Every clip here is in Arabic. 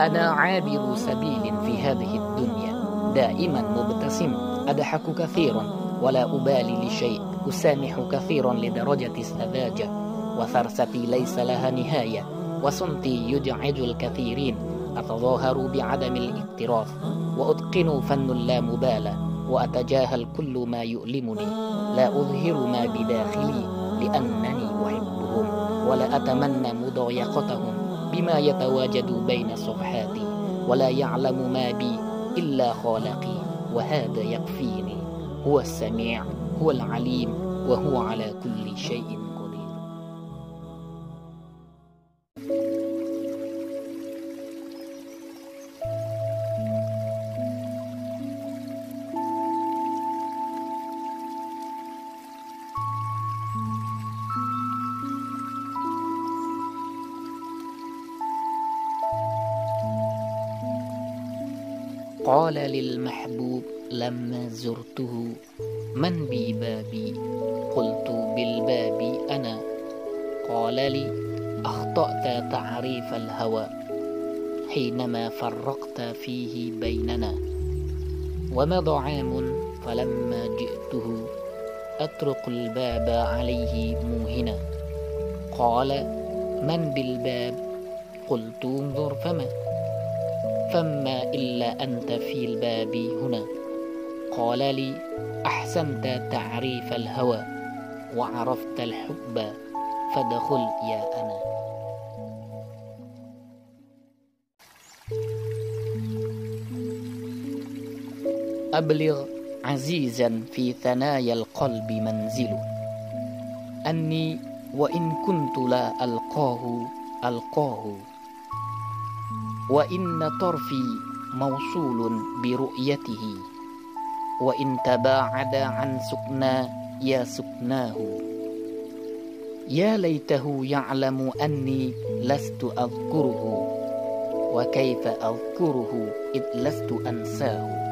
أنا عابر سبيل في هذه الدنيا. دائما مبتسم. أضحك كثيرا. ولا أبالي لشيء. أسامح كثيرا لدرجة السذاجة. وثرستي ليس لها نهاية. وصمتي يجعج الكثيرين. أتظاهر بعدم الاكتراث وأتقن فن اللامبالاة وأتجاهل كل ما يؤلمني. لا أظهر ما بداخلي. لأنني أحبهم. ولا أتمنى مضايقتهم. بما يتواجد بين صفحاتي ولا يعلم ما بي إلا خالقي وهذا يكفيني. هو السميع هو العليم وهو على كل شيء قال للمحبوب لما زرته من بي بابي؟ قلت بالباب أنا. قال لي أخطأت تعريف الهوى حينما فرقت فيه بيننا. ومضى عام فلما جئته أطرق الباب عليه موهنا. قال من بالباب؟ قلت انظر فما. فما إلا أنت في الباب هنا قال لي أحسنت تعريف الهوى وعرفت الحب فادخل يا أنا. أبلغ عزيزا في ثنايا القلب منزله أني وإن كنت لا ألقاه ألقاه. وإن طرفي موصول برؤيته. وإن تباعد عن سكنى يا سكناه. يا ليته يعلم أني لست أذكره. وكيف أذكره إذ لست أنساه.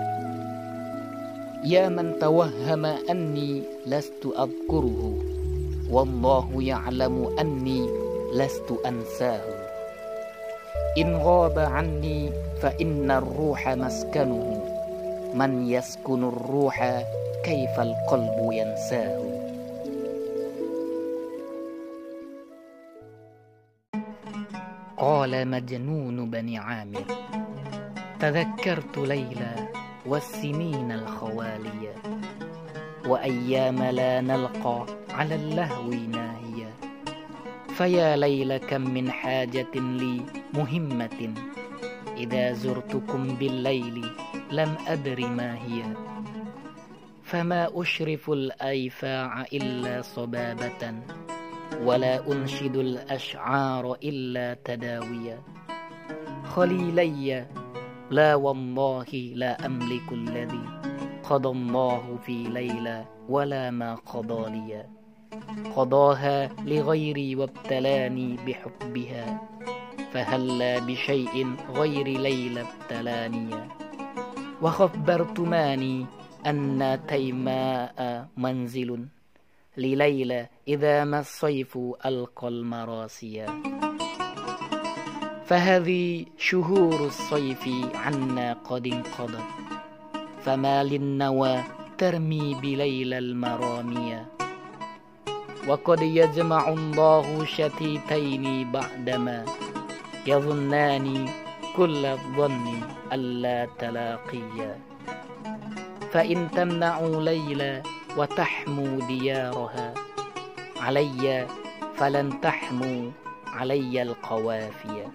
يا من توهم أني لست أذكره. والله يعلم أني لست أنساه. إن غاب عني فإن الروح مسكنه. من يسكن الروح كيف القلب ينساه؟ قال مجنون بني عامر تذكرت ليلى والسنين الخوالية وأيام لا نلقى على اللهو ناهية. فيا ليل كم من حاجة لي مهمة. إذا زرتكم بالليل لم أدر ما هي. فما أشرف الأيفاع إلا صبابة ولا أنشد الأشعار إلا تداويا. خليلي لا والله لا أملك الذي قضى الله في ليلة ولا ما قضى لي. قضاها لغيري وابتلاني بحبها فهلا بشيء غير ليلى ابتلاني. وخبرتماني أن تيماء منزل لليلى إذا ما الصيف ألقى المراسي. فهذه شهور الصيف عنا قد انقضت فما للنوى ترمي بليلى المرامية وقد يجمع الله شتيتين بعدما يظنان كل الظن ألا تلاقيا. فإن تمنعوا ليلى وتحموا ديارها علي فلن تحموا علي القوافية